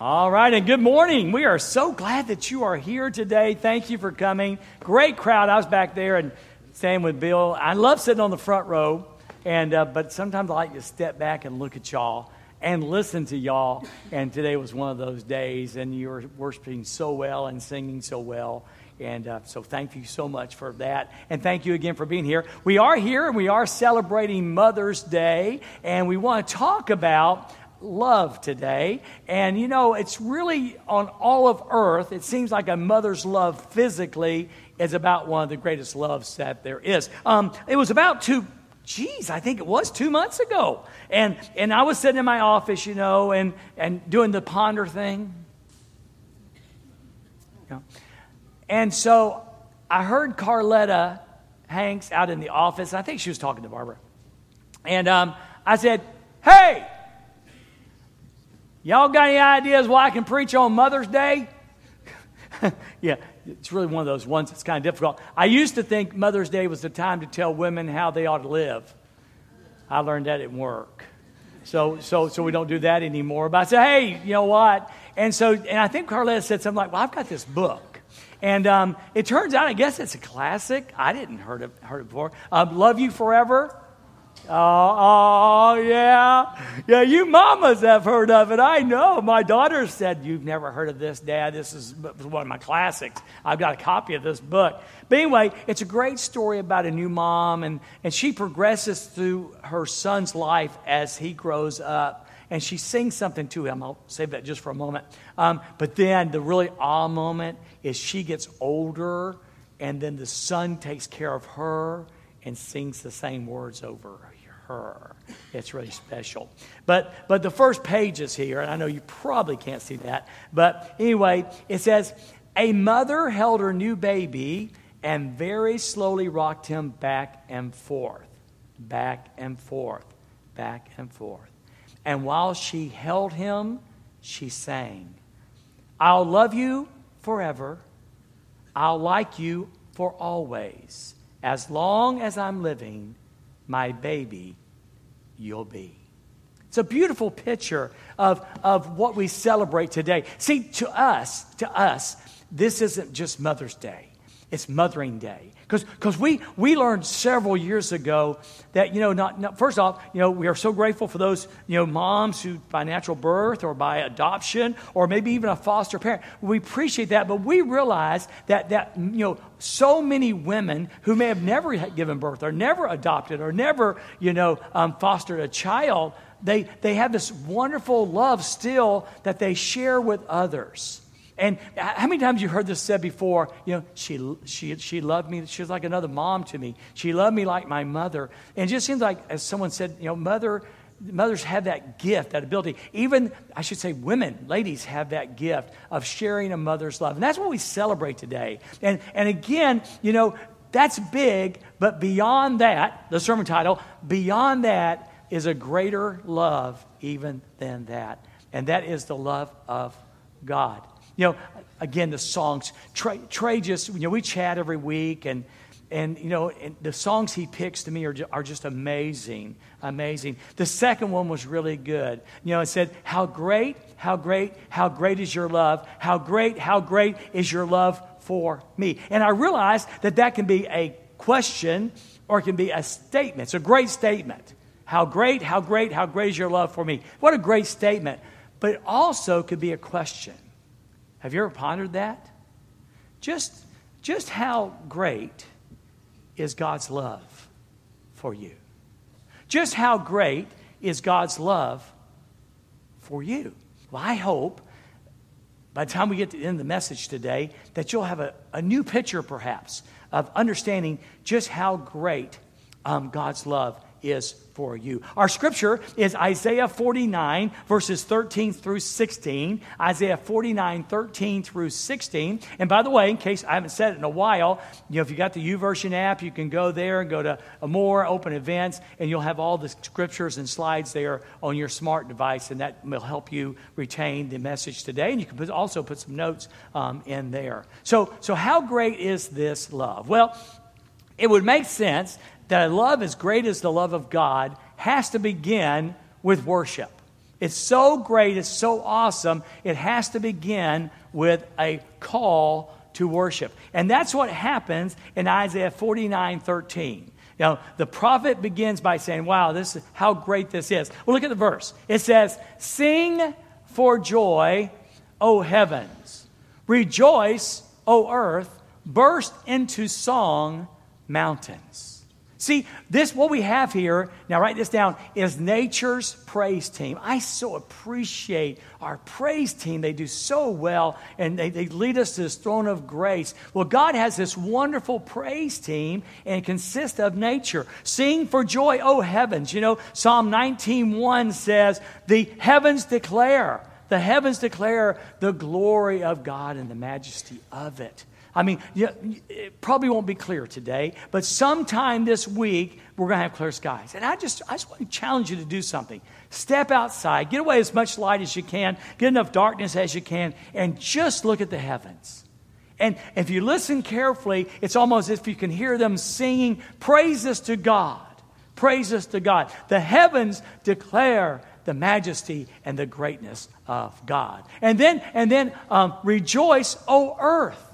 All right, and good morning. We are so glad that you are here today. Thank you for coming. Great crowd. I was back there and staying with Bill. I love sitting on the front row, and uh, but sometimes I like to step back and look at y'all and listen to y'all. And today was one of those days, and you were worshiping so well and singing so well. And uh, so, thank you so much for that. And thank you again for being here. We are here and we are celebrating Mother's Day. And we want to talk about love today. And you know, it's really on all of earth, it seems like a mother's love physically is about one of the greatest loves that there is. Um, it was about two, geez, I think it was two months ago. And, and I was sitting in my office, you know, and, and doing the ponder thing. Yeah. And so I heard Carletta Hanks out in the office. I think she was talking to Barbara. And um, I said, Hey, Y'all got any ideas why I can preach on Mother's Day? yeah, it's really one of those ones that's kind of difficult. I used to think Mother's Day was the time to tell women how they ought to live. I learned that didn't work. So, so, so we don't do that anymore. But I said, hey, you know what? And so, and I think Carletta said something like, well, I've got this book. And um, it turns out, I guess it's a classic. I didn't heard it, heard it before. Um, Love You Forever Oh, oh, yeah. Yeah, you mamas have heard of it. I know. My daughter said, You've never heard of this, Dad. This is one of my classics. I've got a copy of this book. But anyway, it's a great story about a new mom, and, and she progresses through her son's life as he grows up. And she sings something to him. I'll save that just for a moment. Um, but then the really awe moment is she gets older, and then the son takes care of her and sings the same words over her. It's really special. But, but the first page is here, and I know you probably can't see that. But anyway, it says, A mother held her new baby and very slowly rocked him back and forth, back and forth, back and forth. And while she held him, she sang, I'll love you forever. I'll like you for always. As long as I'm living, my baby you'll be. It's a beautiful picture of, of what we celebrate today. See, to us, to us, this isn't just Mother's Day. It's Mothering Day. Because we, we learned several years ago that, you know, not, not, first off, you know, we are so grateful for those, you know, moms who by natural birth or by adoption or maybe even a foster parent. We appreciate that, but we realize that, that you know, so many women who may have never given birth or never adopted or never, you know, um, fostered a child, they, they have this wonderful love still that they share with others. And how many times you heard this said before? You know, she, she, she loved me. She was like another mom to me. She loved me like my mother. And it just seems like, as someone said, you know, mother, mothers have that gift, that ability. Even, I should say, women, ladies have that gift of sharing a mother's love. And that's what we celebrate today. And, and again, you know, that's big, but beyond that, the sermon title, beyond that is a greater love even than that. And that is the love of God. You know, again, the songs. Trey, Trey just, you know, we chat every week, and, and you know, and the songs he picks to me are, are just amazing, amazing. The second one was really good. You know, it said, How great, how great, how great is your love? How great, how great is your love for me? And I realized that that can be a question or it can be a statement. It's a great statement. How great, how great, how great is your love for me? What a great statement. But it also could be a question. Have you ever pondered that? Just, just how great is God's love for you? Just how great is God's love for you? Well, I hope by the time we get to the end of the message today that you'll have a, a new picture, perhaps, of understanding just how great um, God's love is for you. Our scripture is Isaiah 49, verses 13 through 16. Isaiah 49, 13 through 16. And by the way, in case I haven't said it in a while, you know, if you got the YouVersion app, you can go there and go to more open events, and you'll have all the scriptures and slides there on your smart device, and that will help you retain the message today. And you can put, also put some notes um, in there. So, so how great is this love? Well, it would make sense that a love as great as the love of God has to begin with worship. It's so great, it's so awesome, it has to begin with a call to worship. And that's what happens in Isaiah 49 13. You know, the prophet begins by saying, Wow, this is how great this is. Well, look at the verse. It says, Sing for joy, O heavens. Rejoice, O earth. Burst into song, mountains. See, this, what we have here, now write this down, is nature's praise team. I so appreciate our praise team. They do so well and they, they lead us to this throne of grace. Well, God has this wonderful praise team and it consists of nature. Sing for joy, O heavens. You know, Psalm 19.1 says, the heavens declare, the heavens declare the glory of God and the majesty of it. I mean, it probably won't be clear today, but sometime this week, we're going to have clear skies. And I just, I just want to challenge you to do something. Step outside, get away as much light as you can, get enough darkness as you can, and just look at the heavens. And if you listen carefully, it's almost as if you can hear them singing praises to God. Praises to God. The heavens declare the majesty and the greatness of God. And then, and then um, rejoice, O earth.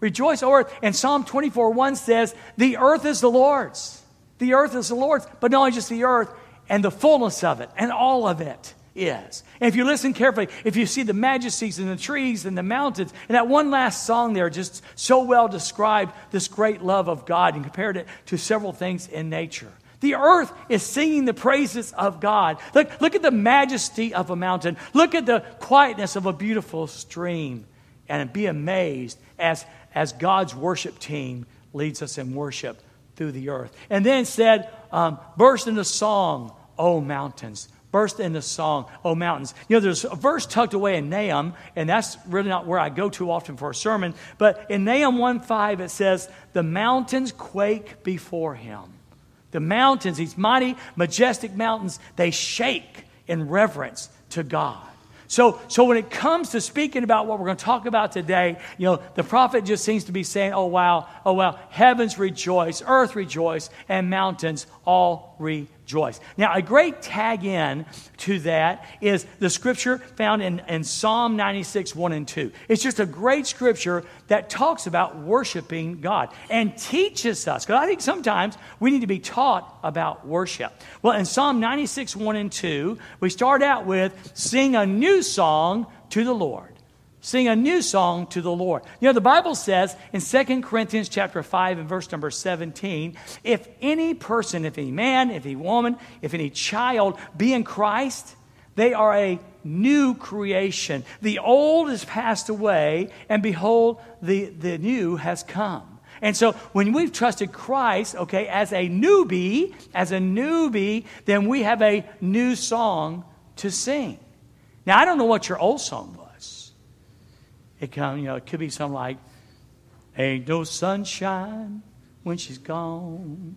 Rejoice, O earth. And Psalm 24 1 says, The earth is the Lord's. The earth is the Lord's, but not only just the earth, and the fullness of it, and all of it is. And if you listen carefully, if you see the majesties and the trees and the mountains, and that one last song there just so well described this great love of God and compared it to several things in nature. The earth is singing the praises of God. Look, look at the majesty of a mountain. Look at the quietness of a beautiful stream. And be amazed as as God's worship team leads us in worship through the earth. And then said, um, burst into song, O mountains. Burst into song, O mountains. You know, there's a verse tucked away in Nahum, and that's really not where I go too often for a sermon. But in Nahum 1 5, it says, The mountains quake before him. The mountains, these mighty, majestic mountains, they shake in reverence to God. So, so when it comes to speaking about what we're going to talk about today, you know, the prophet just seems to be saying, oh, wow, oh, wow, heavens rejoice, earth rejoice, and mountains all rejoice. Now, a great tag in to that is the scripture found in, in Psalm 96, 1 and 2. It's just a great scripture that talks about worshiping God and teaches us, because I think sometimes we need to be taught about worship. Well, in Psalm 96, 1 and 2, we start out with sing a new song to the Lord. Sing a new song to the Lord. You know, the Bible says in 2 Corinthians chapter 5 and verse number 17, if any person, if any man, if any woman, if any child be in Christ, they are a new creation. The old is passed away, and behold, the, the new has come. And so when we've trusted Christ, okay, as a newbie, as a newbie, then we have a new song to sing. Now, I don't know what your old song was. It come, you know, it could be something like, Ain't no sunshine when she's gone.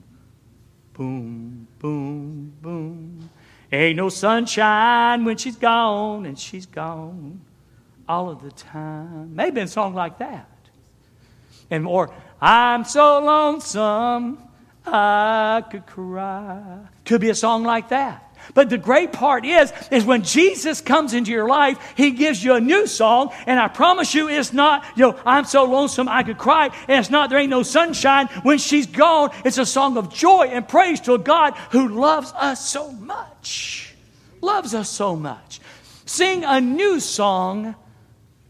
Boom, boom, boom. Ain't no sunshine when she's gone, and she's gone all of the time. Maybe a song like that. And or I'm so lonesome I could cry. Could be a song like that. But the great part is, is when Jesus comes into your life, He gives you a new song. And I promise you, it's not, you know, I'm so lonesome I could cry. And it's not, there ain't no sunshine when she's gone. It's a song of joy and praise to a God who loves us so much. Loves us so much. Sing a new song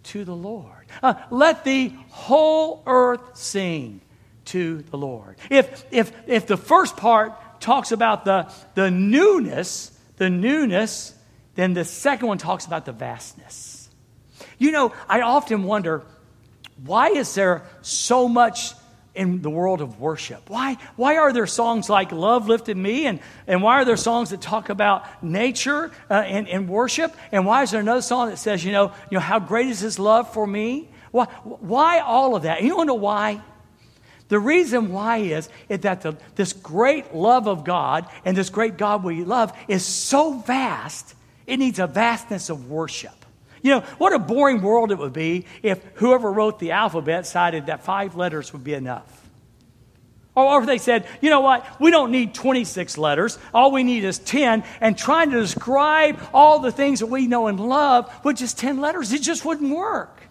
to the Lord. Uh, let the whole earth sing to the Lord. If, if, if the first part talks about the, the newness, the newness, then the second one talks about the vastness. You know, I often wonder why is there so much in the world of worship? Why, why are there songs like Love Lifted Me? And, and why are there songs that talk about nature uh, and, and worship? And why is there another song that says, you know, you know how great is His love for me? Why, why all of that? You to know why? The reason why is, is that the, this great love of God and this great God we love is so vast, it needs a vastness of worship. You know, what a boring world it would be if whoever wrote the alphabet decided that five letters would be enough. Or, if they said, you know what, we don't need 26 letters. All we need is 10. And trying to describe all the things that we know and love with just 10 letters, it just wouldn't work.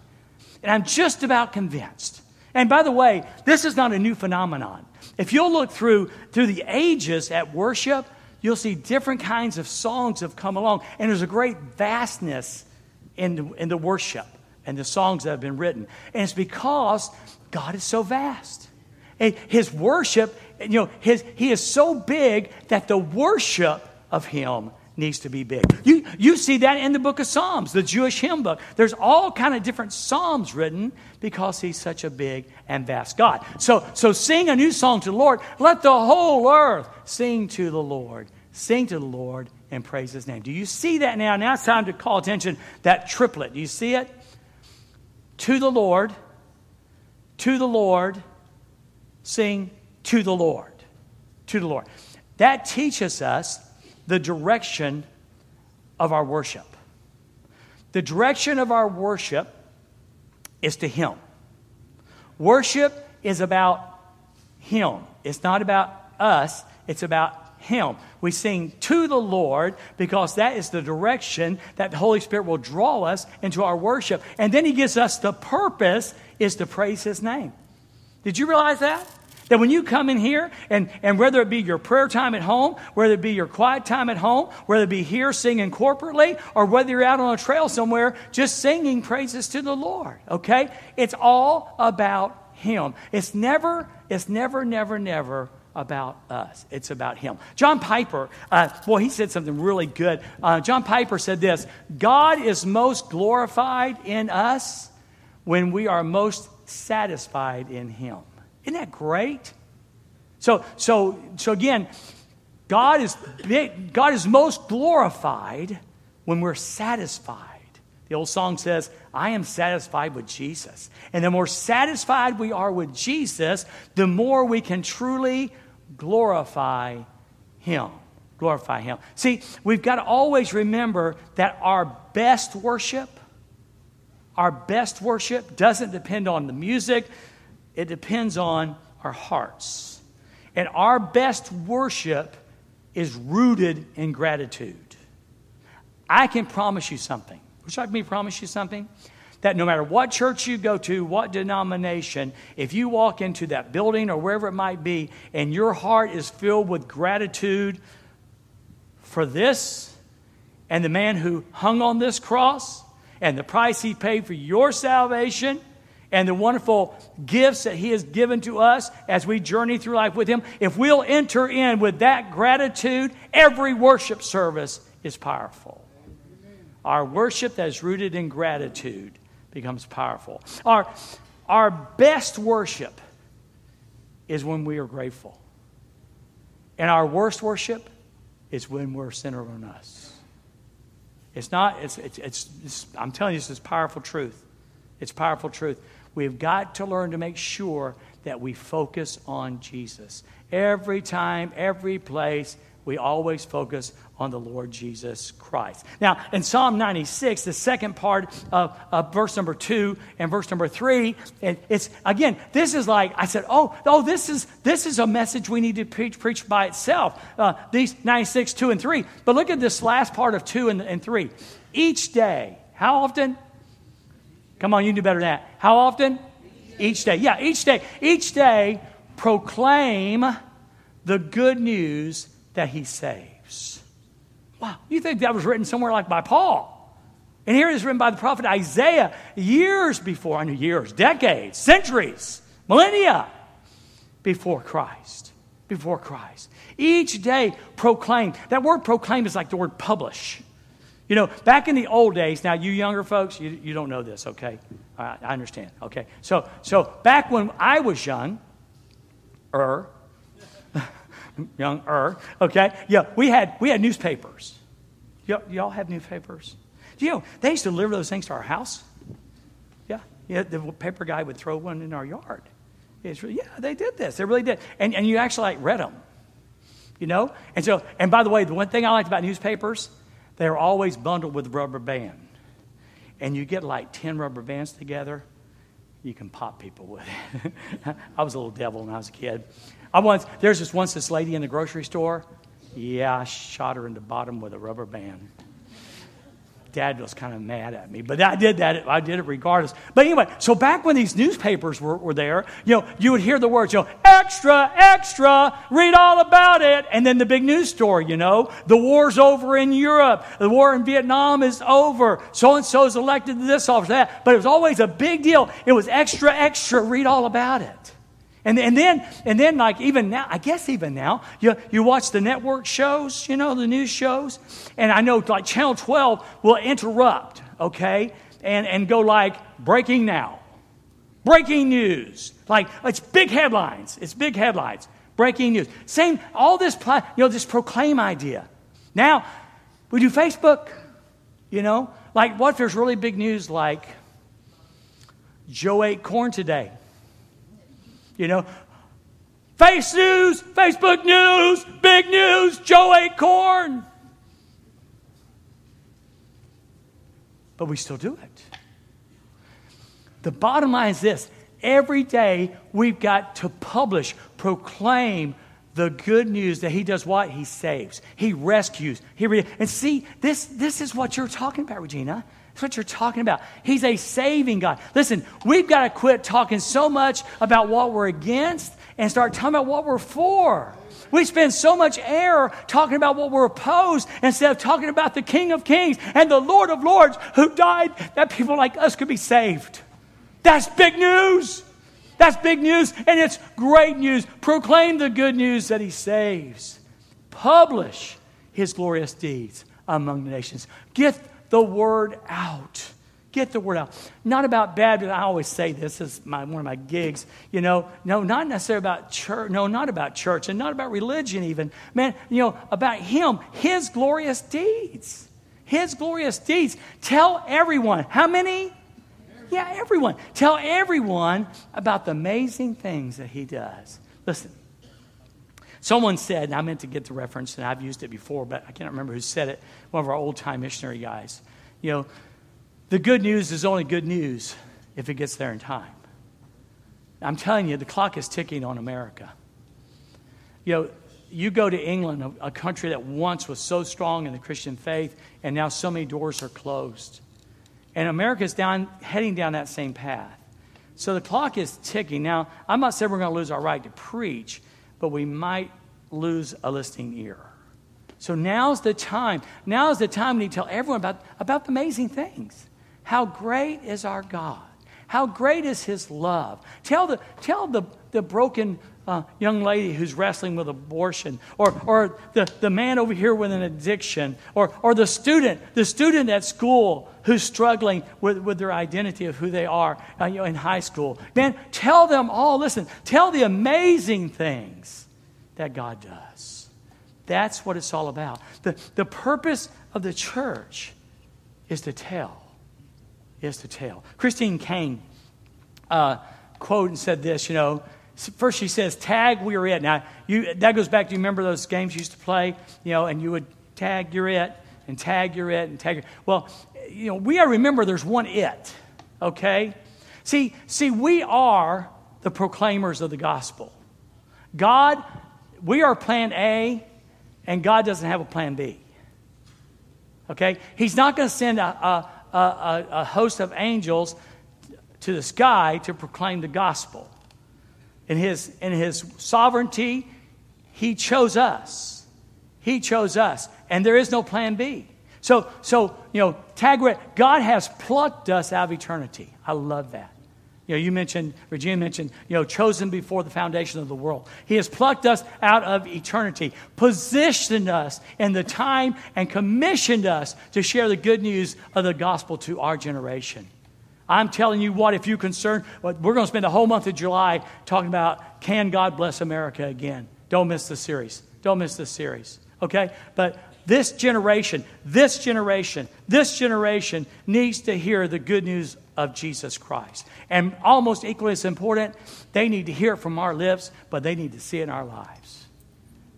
And I'm just about convinced. And by the way, this is not a new phenomenon. If you'll look through, through the ages at worship, you'll see different kinds of songs have come along. And there's a great vastness in the, in the worship and the songs that have been written. And it's because God is so vast. His worship, you know, his, he is so big that the worship of him needs to be big. You, you see that in the book of Psalms, the Jewish hymn book. There's all kind of different psalms written because he's such a big and vast God. So, so sing a new song to the Lord. Let the whole earth sing to the Lord. Sing to the Lord and praise his name. Do you see that now? Now it's time to call attention that triplet. Do you see it? To the Lord, to the Lord, sing to the Lord. To the Lord. That teaches us the direction of our worship. The direction of our worship is to Him. Worship is about Him, it's not about us, it's about Him. We sing to the Lord because that is the direction that the Holy Spirit will draw us into our worship. And then He gives us the purpose is to praise His name. Did you realize that? That when you come in here, and, and whether it be your prayer time at home, whether it be your quiet time at home, whether it be here singing corporately, or whether you're out on a trail somewhere just singing praises to the Lord, okay? It's all about Him. It's never, it's never, never, never about us. It's about Him. John Piper, uh, boy, he said something really good. Uh, John Piper said this God is most glorified in us when we are most satisfied in Him. Isn't that great? So, so, so again, God is, God is most glorified when we're satisfied. The old song says, I am satisfied with Jesus. And the more satisfied we are with Jesus, the more we can truly glorify Him. Glorify Him. See, we've got to always remember that our best worship, our best worship doesn't depend on the music, it depends on our hearts. And our best worship is rooted in gratitude. I can promise you something. Would you like me to promise you something? That no matter what church you go to, what denomination, if you walk into that building or wherever it might be, and your heart is filled with gratitude for this and the man who hung on this cross and the price he paid for your salvation and the wonderful gifts that He has given to us as we journey through life with Him, if we'll enter in with that gratitude, every worship service is powerful. Our worship that is rooted in gratitude becomes powerful. Our, our best worship is when we are grateful. And our worst worship is when we're centered on us. It's not, it's, it's, it's, it's I'm telling you, this is powerful truth. It's powerful truth. We've got to learn to make sure that we focus on Jesus. Every time, every place, we always focus on the Lord Jesus Christ. Now, in Psalm 96, the second part of, of verse number two and verse number three, and it's again, this is like I said, oh, oh, this is this is a message we need to preach, preach by itself. Uh, these 96, 2 and 3. But look at this last part of 2 and, and 3. Each day, how often? Come on, you do better than that. How often? Each day. Yeah, each day. Each day, proclaim the good news that he saves. Wow, you think that was written somewhere like by Paul? And here it is written by the prophet Isaiah years before, I know years, decades, centuries, millennia before Christ. Before Christ. Each day proclaim. That word proclaim is like the word publish. You know, back in the old days, now you younger folks, you, you don't know this, okay? I, I understand, okay? So, so back when I was young, er, young er, okay? Yeah, we had, we had newspapers. Y'all, y'all have newspapers? Do you know, they used to deliver those things to our house. Yeah, yeah the paper guy would throw one in our yard. It's yeah, they did this. They really did. And, and you actually like read them, you know? And so, and by the way, the one thing I liked about newspapers, they're always bundled with rubber band. And you get like 10 rubber bands together, you can pop people with it. I was a little devil when I was a kid. I once, there's this once this lady in the grocery store. Yeah, I shot her in the bottom with a rubber band. Dad was kind of mad at me, but I did that. I did it regardless. But anyway, so back when these newspapers were, were there, you know, you would hear the words, you know, extra, extra, read all about it. And then the big news story, you know, the war's over in Europe. The war in Vietnam is over. So and so is elected to this office, that. But it was always a big deal. It was extra, extra, read all about it. And, and then, and then, like even now, I guess even now, you, you watch the network shows, you know, the news shows, and I know like Channel 12 will interrupt, okay, and, and go like breaking now, breaking news. Like it's big headlines. It's big headlines. Breaking news. Same, all this, you know, this proclaim idea. Now, we do Facebook, you know, like what if there's really big news like Joe ate corn today? You know, face news, Facebook news, big news, Joe ate corn. But we still do it. The bottom line is this every day we've got to publish, proclaim the good news that he does what? He saves, he rescues. He re- and see, this, this is what you're talking about, Regina. That's what you're talking about. He's a saving God. Listen, we've got to quit talking so much about what we're against and start talking about what we're for. We spend so much air talking about what we're opposed instead of talking about the King of Kings and the Lord of Lords who died that people like us could be saved. That's big news. That's big news, and it's great news. Proclaim the good news that He saves. Publish His glorious deeds among the nations. Get the word out. Get the word out. Not about bad, but I always say this, this is my, one of my gigs. You know, no, not necessarily about church. No, not about church and not about religion even. Man, you know, about Him, His glorious deeds. His glorious deeds. Tell everyone. How many? Yeah, everyone. Tell everyone about the amazing things that He does. Listen, Someone said, and I meant to get the reference, and I've used it before, but I can't remember who said it, one of our old time missionary guys. You know, the good news is only good news if it gets there in time. I'm telling you, the clock is ticking on America. You know, you go to England, a, country that once was so strong in the Christian faith, and now so many doors are closed. And America's down, heading down that same path. So the clock is ticking. Now, I'm not saying we're going to lose our right to preach, but we might lose a listening ear. So now's the time. Now is the time we need to tell everyone about, about the amazing things. How great is our God? How great is His love? Tell the, tell the, the broken uh, young lady who's wrestling with abortion, or, or the, the man over here with an addiction, or, or the student, the student at school who's struggling with, with their identity of who they are uh, you know, in high school. Man, tell them all, listen, tell the amazing things that God does. That's what it's all about. The, the purpose of the church is to tell. Is to tell. Christine Caine uh, quoted and said this, you know, First, she says, tag, we're it. Now, you, that goes back to, you remember those games you used to play, you know, and you would tag, you're it, and tag, you're it, and tag. Well, you know, we to remember there's one it, okay? See, see, we are the proclaimers of the gospel. God, we are plan A, and God doesn't have a plan B. Okay? He's not going to send a, a, a, a host of angels to the sky to proclaim the gospel. In his, in his sovereignty, he chose us. He chose us. And there is no plan B. So, so you know, tag God has plucked us out of eternity. I love that. You know, you mentioned, Regina mentioned, you know, chosen before the foundation of the world. He has plucked us out of eternity, positioned us in the time, and commissioned us to share the good news of the gospel to our generation. I'm telling you what, if you're concerned, we're going to spend the whole month of July talking about can God bless America again. Don't miss the series. Don't miss the series. Okay? But this generation, this generation, this generation needs to hear the good news of Jesus Christ. And almost equally as important, they need to hear it from our lips, but they need to see it in our lives.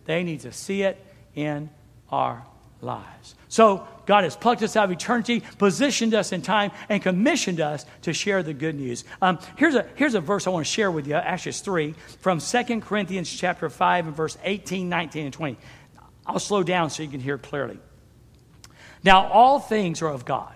They need to see it in our lives. So God has plucked us out of eternity, positioned us in time, and commissioned us to share the good news. Um, here's, a, here's a verse I want to share with you. It's three from 2 Corinthians chapter 5 and verse 18, 19, and 20. I'll slow down so you can hear clearly. Now, all things are of God.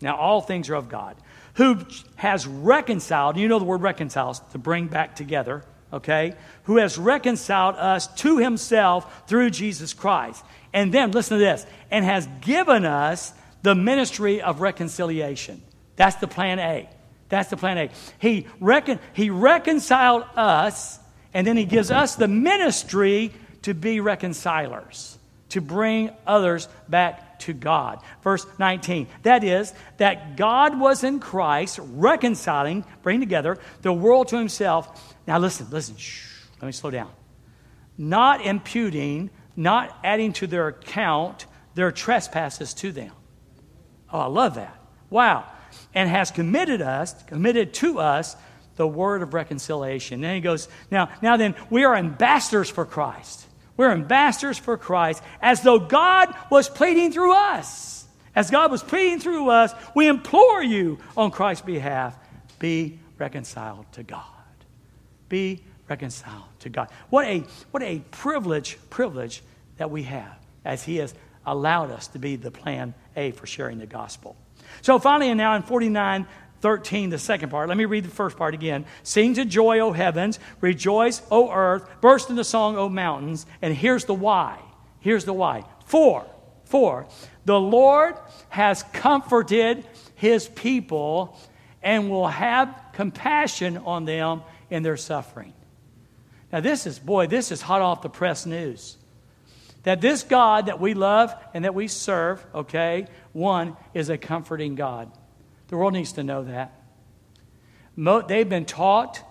Now, all things are of God, who has reconciled, you know the word reconciles, to bring back together, okay? Who has reconciled us to himself through Jesus Christ. And then, listen to this, and has given us the ministry of reconciliation. That's the plan A. That's the plan A. He, recon- he reconciled us, and then he gives us the ministry to be reconcilers, to bring others back to God. Verse 19. That is, that God was in Christ reconciling, bringing together the world to himself. Now listen, listen, shh, let me slow down. Not imputing, not adding to their account their trespasses to them. Oh, I love that. Wow. And has committed us, committed to us the word of reconciliation. Then he goes, now, now then, we are ambassadors for Christ. We're ambassadors for Christ as though God was pleading through us. As God was pleading through us, we implore you on Christ's behalf be reconciled to God. Be reconciled to God. What a, what a privilege, privilege that we have as He has allowed us to be the plan A for sharing the gospel. So finally, and now in 49, 13, the second part. Let me read the first part again. Sing to joy, O heavens. Rejoice, O earth. Burst into song, O mountains. And here's the why. Here's the why. For, for, the Lord has comforted his people and will have compassion on them in their suffering. Now, this is, boy, this is hot off the press news. That this God that we love and that we serve, okay, one, is a comforting God. The world needs to know that. They've been taught,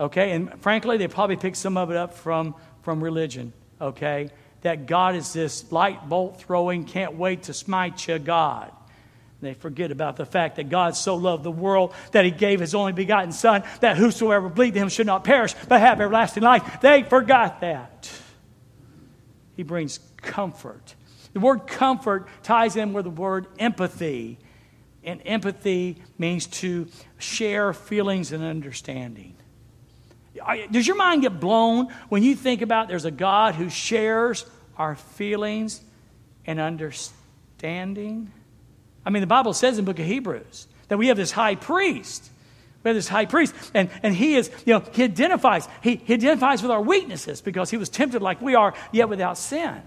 okay, and frankly, they probably picked some of it up from, from religion, okay, that God is this light bolt throwing, can't wait to smite you God. They forget about the fact that God so loved the world that he gave his only begotten Son, that whosoever believed him should not perish, but have everlasting life. They forgot that. He brings comfort. The word comfort ties in with the word empathy and empathy means to share feelings and understanding. Does your mind get blown when you think about there's a God who shares our feelings and understanding? I mean, the Bible says in book of Hebrews that we have this high priest. We have this high priest, and, and he is, you know, he identifies, he, he identifies with our weaknesses because he was tempted like we are, yet without sin.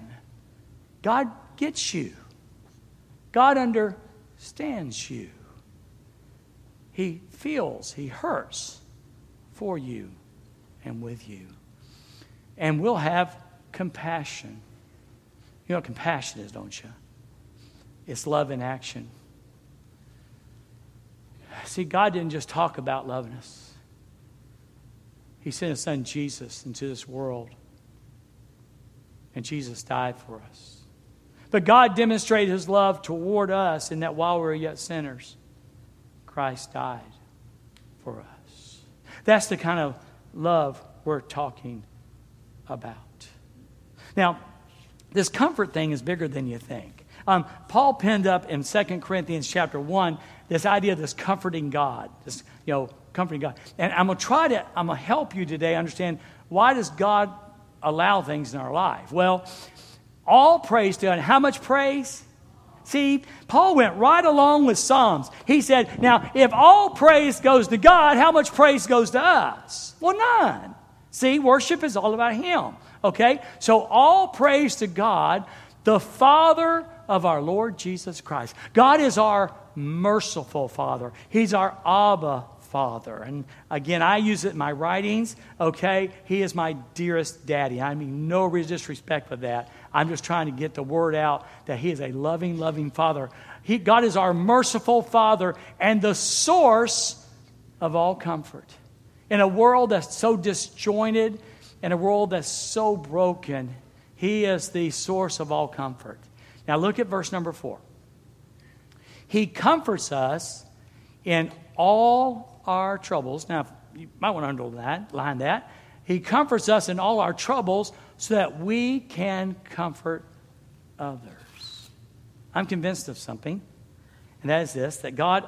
God gets you. God understands you. He feels, He hurts for you and with you. And we'll have compassion. You know what compassion is, don't you? It's love in action. See, God didn't just talk about loving us, He sent His Son Jesus into this world. And Jesus died for us. But God demonstrated his love toward us in that while we were yet sinners, Christ died for us. That's the kind of love we're talking about. Now, this comfort thing is bigger than you think. Um, Paul penned up in 2 Corinthians chapter 1 this idea of this comforting God, this, you know, comforting God. And I'm going to try to, I'm going to help you today understand why does God allow things in our life? Well, all praise to God. How much praise? See, Paul went right along with Psalms. He said, Now, if all praise goes to God, how much praise goes to us? Well, none. See, worship is all about Him. Okay? So, all praise to God, the Father of our Lord Jesus Christ. God is our merciful Father, He's our Abba father. And again, I use it in my writings, okay? He is my dearest daddy. I mean, no disrespect for that. I'm just trying to get the word out that He is a loving, loving father. He, God is our merciful father and the source of all comfort. In a world that's so disjointed, in a world that's so broken, He is the source of all comfort. Now, look at verse number four. He comforts us in all our troubles. Now, you might want to underline that. He comforts us in all our troubles so that we can comfort others. I'm convinced of something, and that is this that God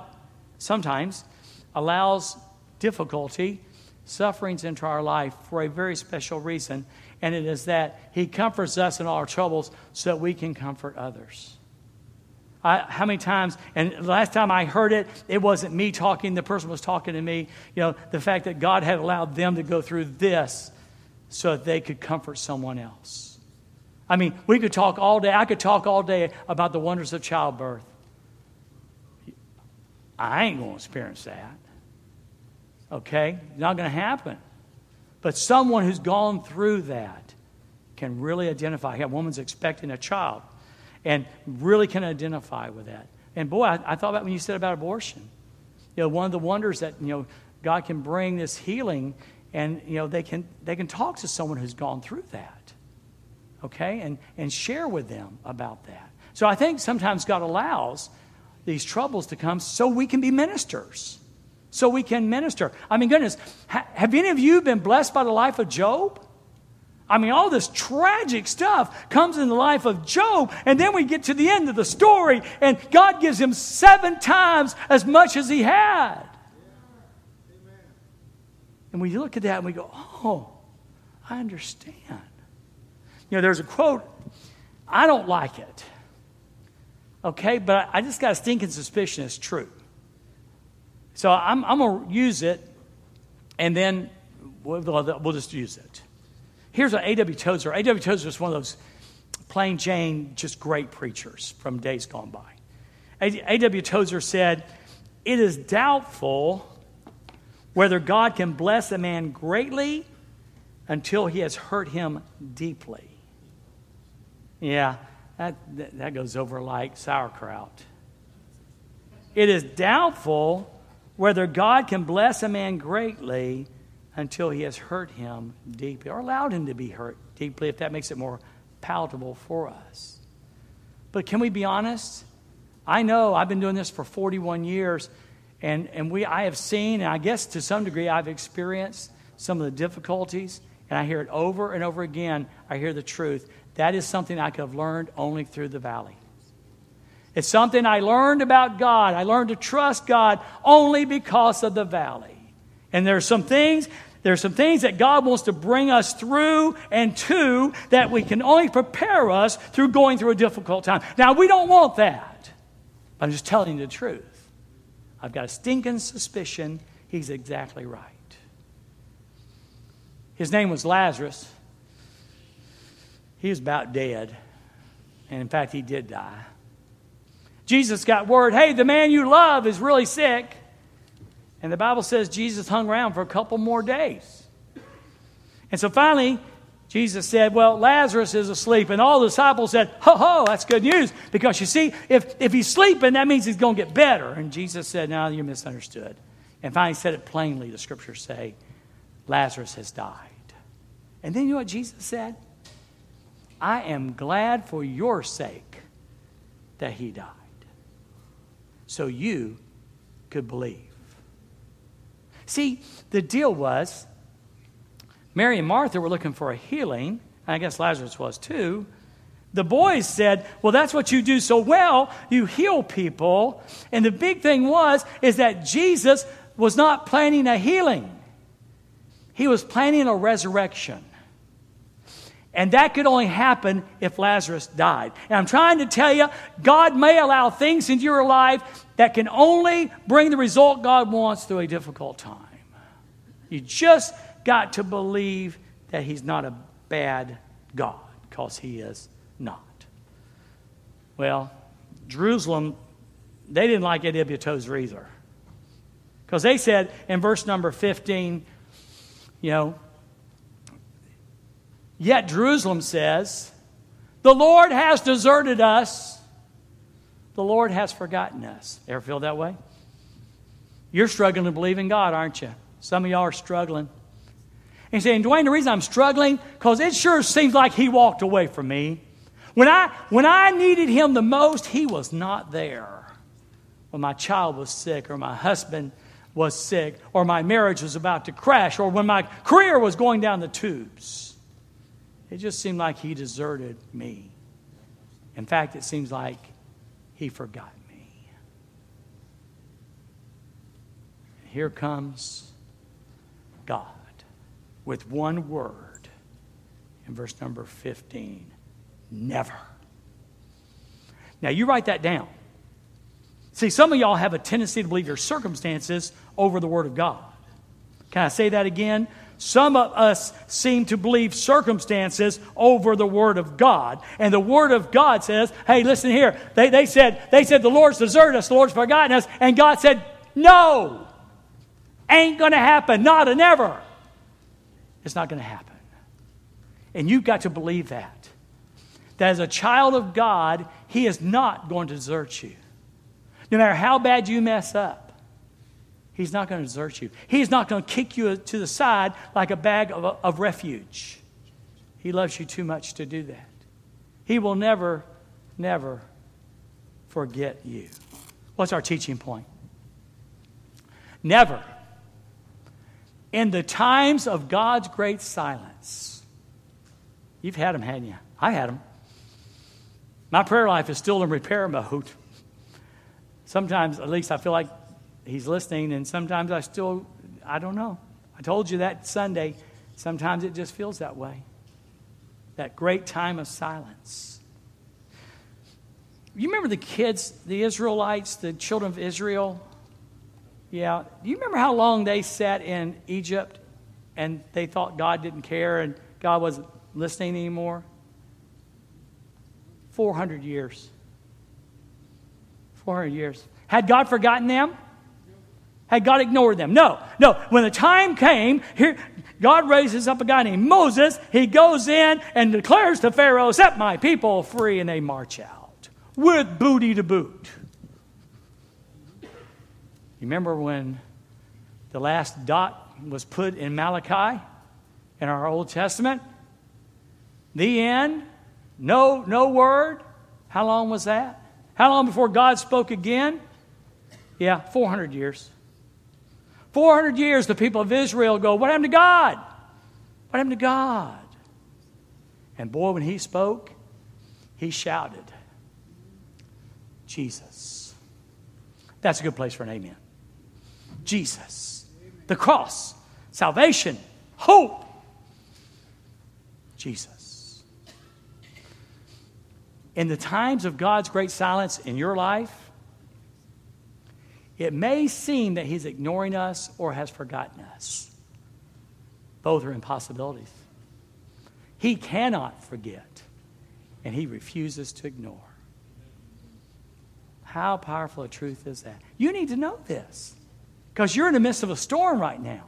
sometimes allows difficulty, sufferings into our life for a very special reason, and it is that He comforts us in all our troubles so that we can comfort others. I, how many times, and last time I heard it, it wasn't me talking, the person was talking to me. You know, the fact that God had allowed them to go through this so that they could comfort someone else. I mean, we could talk all day. I could talk all day about the wonders of childbirth. I ain't going to experience that. Okay? It's not going to happen. But someone who's gone through that can really identify. A woman's expecting a child and really can identify with that. And boy, I, I thought about when you said about abortion. You know, one of the wonders that, you know, God can bring this healing and, you know, they can, they can talk to someone who's gone through that. Okay? And, and share with them about that. So I think sometimes God allows these troubles to come so we can be ministers, so we can minister. I mean, goodness, ha- have any of you been blessed by the life of Job? I mean, all this tragic stuff comes in the life of Job, and then we get to the end of the story, and God gives him seven times as much as he had. And we look at that and we go, oh, I understand. You know, there's a quote, I don't like it. Okay, but I just got a stinking suspicion it's true. So I'm, I'm going to use it, and then we'll, we'll just use it. Here's what A.W. Tozer, A.W. Tozer is one of those plain Jane, just great preachers from days gone by. A.W. Tozer said, It is doubtful whether God can bless a man greatly until he has hurt him deeply. Yeah, that, that goes over like sauerkraut. It is doubtful whether God can bless a man greatly until he has hurt him deeply or allowed him to be hurt deeply, if that makes it more palatable for us. But can we be honest? I know I've been doing this for 41 years, and, and we, I have seen, and I guess to some degree I've experienced some of the difficulties, and I hear it over and over again. I hear the truth that is something I could have learned only through the valley. It's something I learned about God. I learned to trust God only because of the valley. And there are some things, there are some things that God wants to bring us through and to that we can only prepare us through going through a difficult time. Now, we don't want that. But I'm just telling you the truth. I've got a stinking suspicion he's exactly right. His name was Lazarus. He was about dead. And in fact, he did die. Jesus got word hey, the man you love is really sick. And the Bible says Jesus hung around for a couple more days. And so finally, Jesus said, Well, Lazarus is asleep. And all the disciples said, Ho, ho, that's good news. Because you see, if, if he's sleeping, that means he's going to get better. And Jesus said, No, you misunderstood. And finally said it plainly, the scriptures say, Lazarus has died. And then you know what Jesus said? I am glad for your sake that he died, so you could believe. See, the deal was Mary and Martha were looking for a healing. I guess Lazarus was too. The boys said, Well, that's what you do so well. You heal people. And the big thing was, is that Jesus was not planning a healing, he was planning a resurrection. And that could only happen if Lazarus died. And I'm trying to tell you, God may allow things into your life that can only bring the result God wants through a difficult time. You just got to believe that He's not a bad God, because He is not. Well, Jerusalem, they didn't like A.W. Tozer either. Because they said in verse number 15, you know, Yet Jerusalem says, The Lord has deserted us. The Lord has forgotten us. Ever feel that way? You're struggling to believe in God, aren't you? Some of y'all are struggling. And he's saying, Dwayne, the reason I'm struggling, because it sure seems like he walked away from me. When I, when I needed him the most, he was not there. When my child was sick, or my husband was sick, or my marriage was about to crash, or when my career was going down the tubes. It just seemed like he deserted me. In fact, it seems like he forgot me. Here comes God with one word in verse number 15 never. Now, you write that down. See, some of y'all have a tendency to believe your circumstances over the Word of God. Can I say that again? Some of us seem to believe circumstances over the Word of God. And the Word of God says, hey, listen here. They, they, said, they said, the Lord's deserted us, the Lord's forgotten us. And God said, no, ain't going to happen, not a never. It's not going to happen. And you've got to believe that. That as a child of God, He is not going to desert you. No matter how bad you mess up, He's not going to desert you. He's not going to kick you to the side like a bag of, of refuge. He loves you too much to do that. He will never, never forget you. What's our teaching point? Never. In the times of God's great silence, you've had them, hadn't you? I had them. My prayer life is still in repair mode. Sometimes, at least, I feel like he's listening, and sometimes I still, I don't know. I told you that Sunday. Sometimes it just feels that way. That great time of silence. You remember the kids, the Israelites, the children of Israel? Yeah. Do you remember how long they sat in Egypt and they thought God didn't care and God wasn't listening anymore? 400 years. 400 years. Had God forgotten them? Had God ignored them? No, no. When the time came, here, God raises up a guy named Moses. He goes in and declares to Pharaoh, Set my people free, and they march out with booty to boot. You remember when the last dot was put in Malachi in our Old Testament? The end. No, no word. How long was that? How long before God spoke again? Yeah, 400 years. 400 years, the people of Israel go, What happened to God? What happened to God? And boy, when he spoke, he shouted, Jesus. That's a good place for an amen. Jesus. The cross, salvation, hope. Jesus. In the times of God's great silence in your life, it may seem that he's ignoring us or has forgotten us. Both are impossibilities. He cannot forget, and he refuses to ignore. How powerful a truth is that? You need to know this because you're in the midst of a storm right now.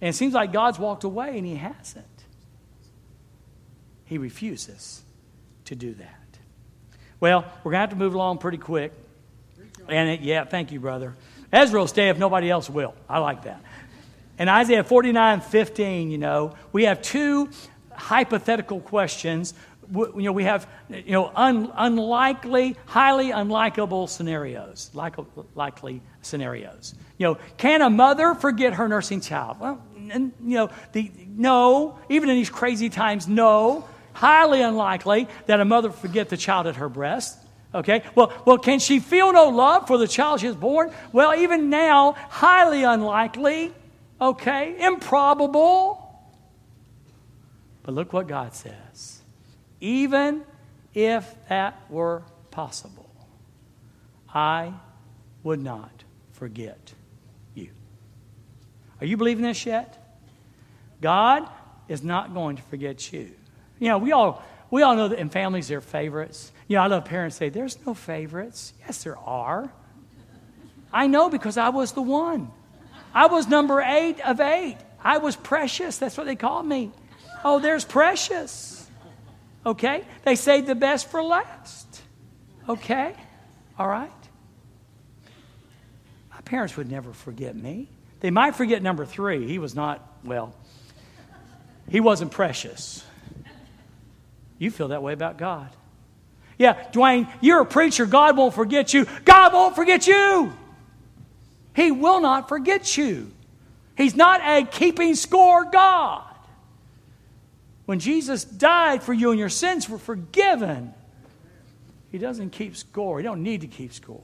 And it seems like God's walked away and he hasn't. He refuses to do that. Well, we're going to have to move along pretty quick. And it, yeah, thank you, brother. Ezra will stay if nobody else will. I like that. In Isaiah 49 15, you know, we have two hypothetical questions. You know, we have, you know, un, unlikely, highly unlikable scenarios, like, likely scenarios. You know, can a mother forget her nursing child? Well, and, you know, the, no, even in these crazy times, no. Highly unlikely that a mother forget the child at her breast. Okay? Well, well, can she feel no love for the child she has born? Well, even now, highly unlikely. Okay? Improbable. But look what God says. Even if that were possible, I would not forget you. Are you believing this yet? God is not going to forget you. You know, we all we all know that in families there are favorites. You know, I love parents say, There's no favorites. Yes, there are. I know because I was the one. I was number eight of eight. I was precious. That's what they called me. Oh, there's precious. Okay? They saved the best for last. Okay? All right? My parents would never forget me. They might forget number three. He was not, well, he wasn't precious. You feel that way about God. Yeah, Dwayne, you're a preacher. God won't forget you. God won't forget you. He will not forget you. He's not a keeping score God. When Jesus died for you and your sins were forgiven, He doesn't keep score. He don't need to keep score.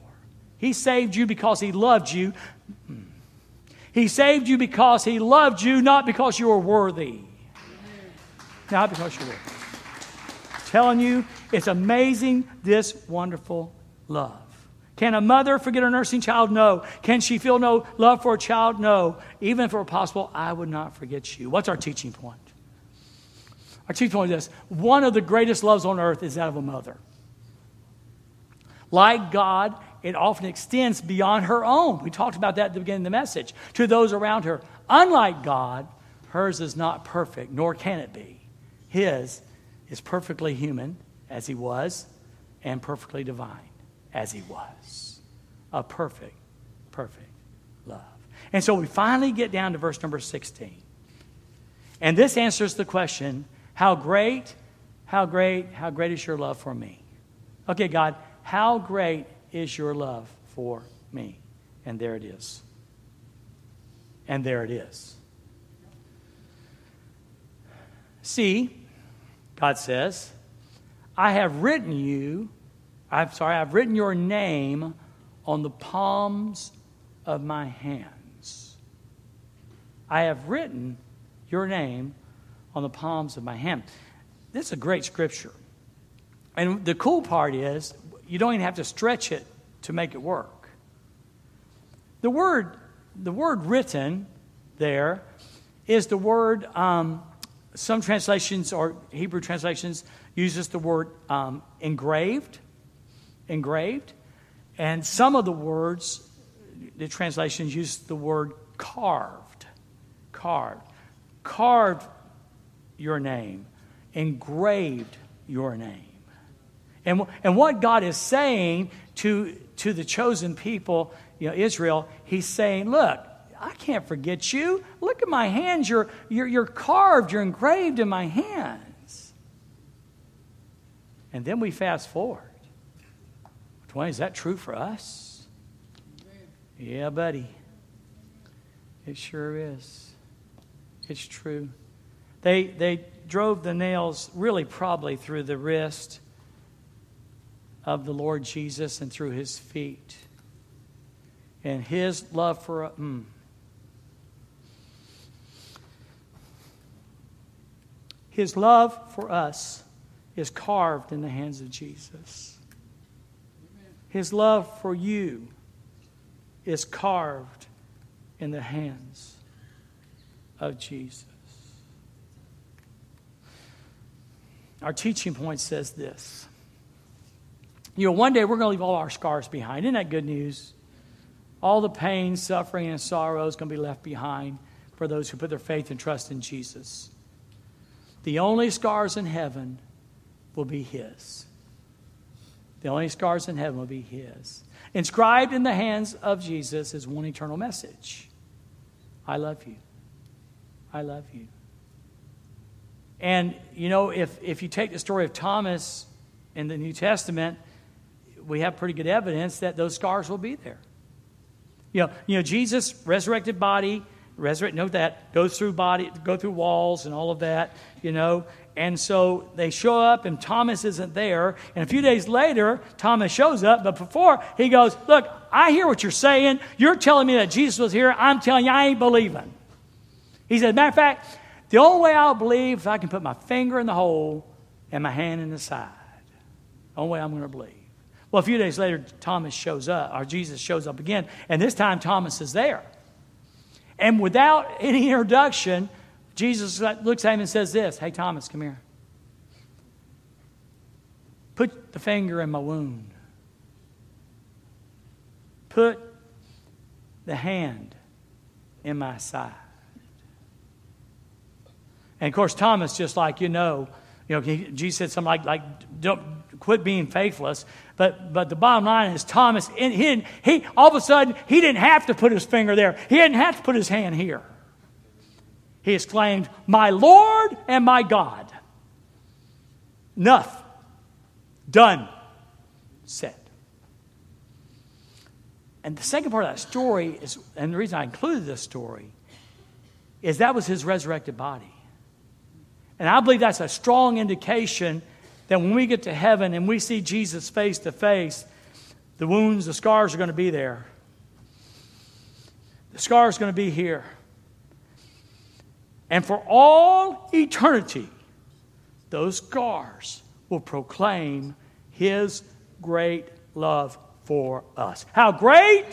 He saved you because he loved you. Mm. He saved you because he loved you, not because you were worthy. Not because you were. Telling you, it's amazing this wonderful love. Can a mother forget her nursing child? No. Can she feel no love for a child? No. Even if it were possible, I would not forget you. What's our teaching point? Our teaching point is this one of the greatest loves on earth is that of a mother. Like God, it often extends beyond her own. We talked about that at the beginning of the message to those around her. Unlike God, hers is not perfect, nor can it be. His is perfectly human, as he was, and perfectly divine, as he was. A perfect, perfect love. And so we finally get down to verse number 16. And this answers the question how great, how great, how great is your love for me? Okay, God, how great is your love for me? And there it is. And there it is. See, God says, I have written you, I'm sorry, I've written your name on the palms of my hands. I have written your name on the palms of my hand. This is a great scripture. And the cool part is, you don't even have to stretch it to make it work. The word, the word written there is the word, um, some translations or Hebrew translations uses the word um, engraved, engraved. And some of the words, the translations use the word carved, carved, carved your name, engraved your name. And, and what God is saying to, to the chosen people, you know, Israel, He's saying, Look, I can't forget you. Look at my hands. You're, you're, you're carved, you're engraved in my hands. And then we fast forward. 20, is that true for us? Yeah, buddy. It sure is. It's true. They, they drove the nails really probably through the wrist of the Lord Jesus and through his feet. And his love for mm, his love for us is carved in the hands of Jesus. His love for you is carved in the hands of Jesus. Our teaching point says this you know, one day we're going to leave all our scars behind. Isn't that good news? All the pain, suffering, and sorrow is going to be left behind for those who put their faith and trust in Jesus. The only scars in heaven will be His. The only scars in heaven will be His. Inscribed in the hands of Jesus is one eternal message I love you. I love you. And, you know, if, if you take the story of Thomas in the New Testament, we have pretty good evidence that those scars will be there. You know, you know Jesus, resurrected body, resurrect, note that, goes through body, go through walls and all of that, you know. And so they show up and Thomas isn't there. And a few days later, Thomas shows up. But before, he goes, Look, I hear what you're saying. You're telling me that Jesus was here. I'm telling you, I ain't believing. He said, Matter of fact, the only way I'll believe is if I can put my finger in the hole and my hand in the side. Only way I'm going to believe. Well, a few days later, Thomas shows up, or Jesus shows up again, and this time Thomas is there. And without any introduction, Jesus looks at him and says this Hey, Thomas, come here. Put the finger in my wound. Put the hand in my side. And of course, Thomas, just like you know, you know, Jesus said something like, like don't quit being faithless. But, but the bottom line is Thomas, he, he, all of a sudden, he didn't have to put his finger there. He didn't have to put his hand here. He exclaimed, My Lord and my God. Enough. Done. Said. And the second part of that story is, and the reason I included this story, is that was his resurrected body. And I believe that's a strong indication that when we get to heaven and we see Jesus face to face, the wounds, the scars are going to be there. The scar is going to be here. And for all eternity, those scars will proclaim his great love for us. How great,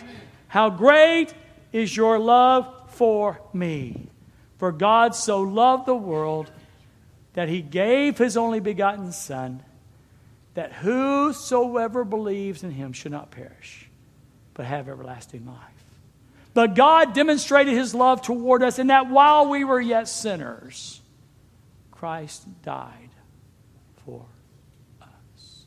how great is your love for me. For God so loved the world that he gave his only begotten Son, that whosoever believes in him should not perish, but have everlasting life. But God demonstrated his love toward us in that while we were yet sinners, Christ died for us.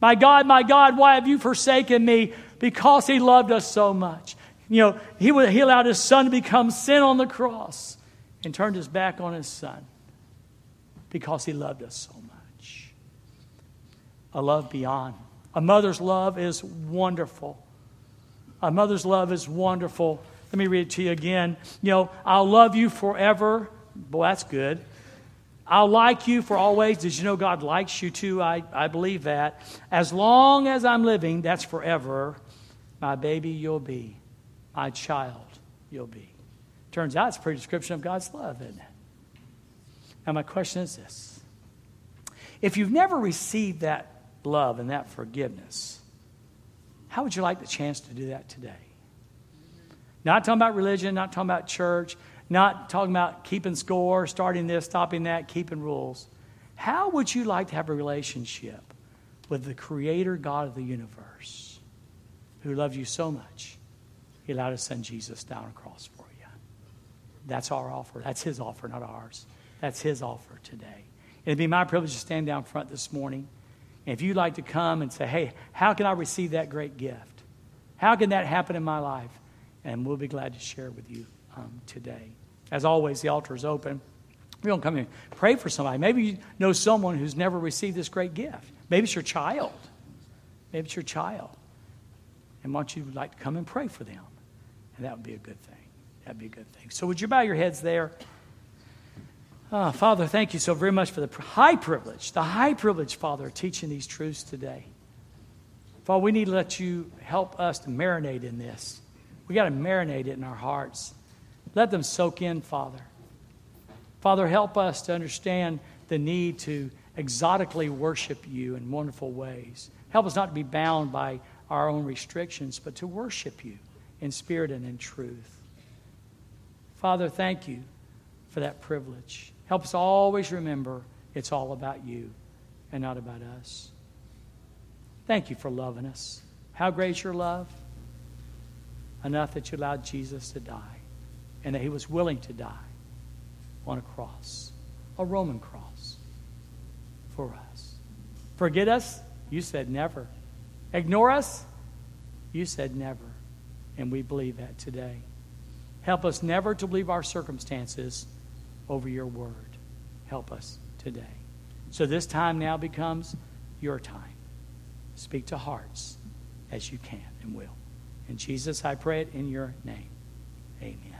My God, my God, why have you forsaken me? Because he loved us so much. You know, he, he allowed his son to become sin on the cross and turned his back on his son because he loved us so much. A love beyond. A mother's love is wonderful. A mother's love is wonderful. Let me read it to you again. You know, I'll love you forever. Boy, that's good. I'll like you for always. Did you know God likes you too? I, I believe that. As long as I'm living, that's forever. My baby, you'll be. My child, you'll be. Turns out it's a pretty description of God's love, isn't it? Now, my question is this If you've never received that love and that forgiveness, how would you like the chance to do that today? Not talking about religion, not talking about church, not talking about keeping score, starting this, stopping that, keeping rules. How would you like to have a relationship with the Creator God of the universe who loved you so much? He allowed his son Jesus down a cross for you. That's our offer. That's his offer, not ours. That's his offer today. It'd be my privilege to stand down front this morning. And if you'd like to come and say, hey, how can I receive that great gift? How can that happen in my life? And we'll be glad to share with you um, today. As always, the altar is open. We don't come here pray for somebody. Maybe you know someone who's never received this great gift. Maybe it's your child. Maybe it's your child. And want you like to come and pray for them. And that would be a good thing. That'd be a good thing. So, would you bow your heads there? Oh, Father, thank you so very much for the high privilege, the high privilege, Father, of teaching these truths today. Father, we need to let you help us to marinate in this. We got to marinate it in our hearts. Let them soak in, Father. Father, help us to understand the need to exotically worship you in wonderful ways. Help us not to be bound by our own restrictions, but to worship you in spirit and in truth. Father, thank you for that privilege. Help us always remember it's all about you and not about us. Thank you for loving us. How great is your love? Enough that you allowed Jesus to die and that he was willing to die on a cross, a Roman cross, for us. Forget us? You said never. Ignore us? You said never. And we believe that today. Help us never to believe our circumstances over your word. Help us today. So this time now becomes your time. Speak to hearts as you can and will. In Jesus, I pray it in your name. Amen.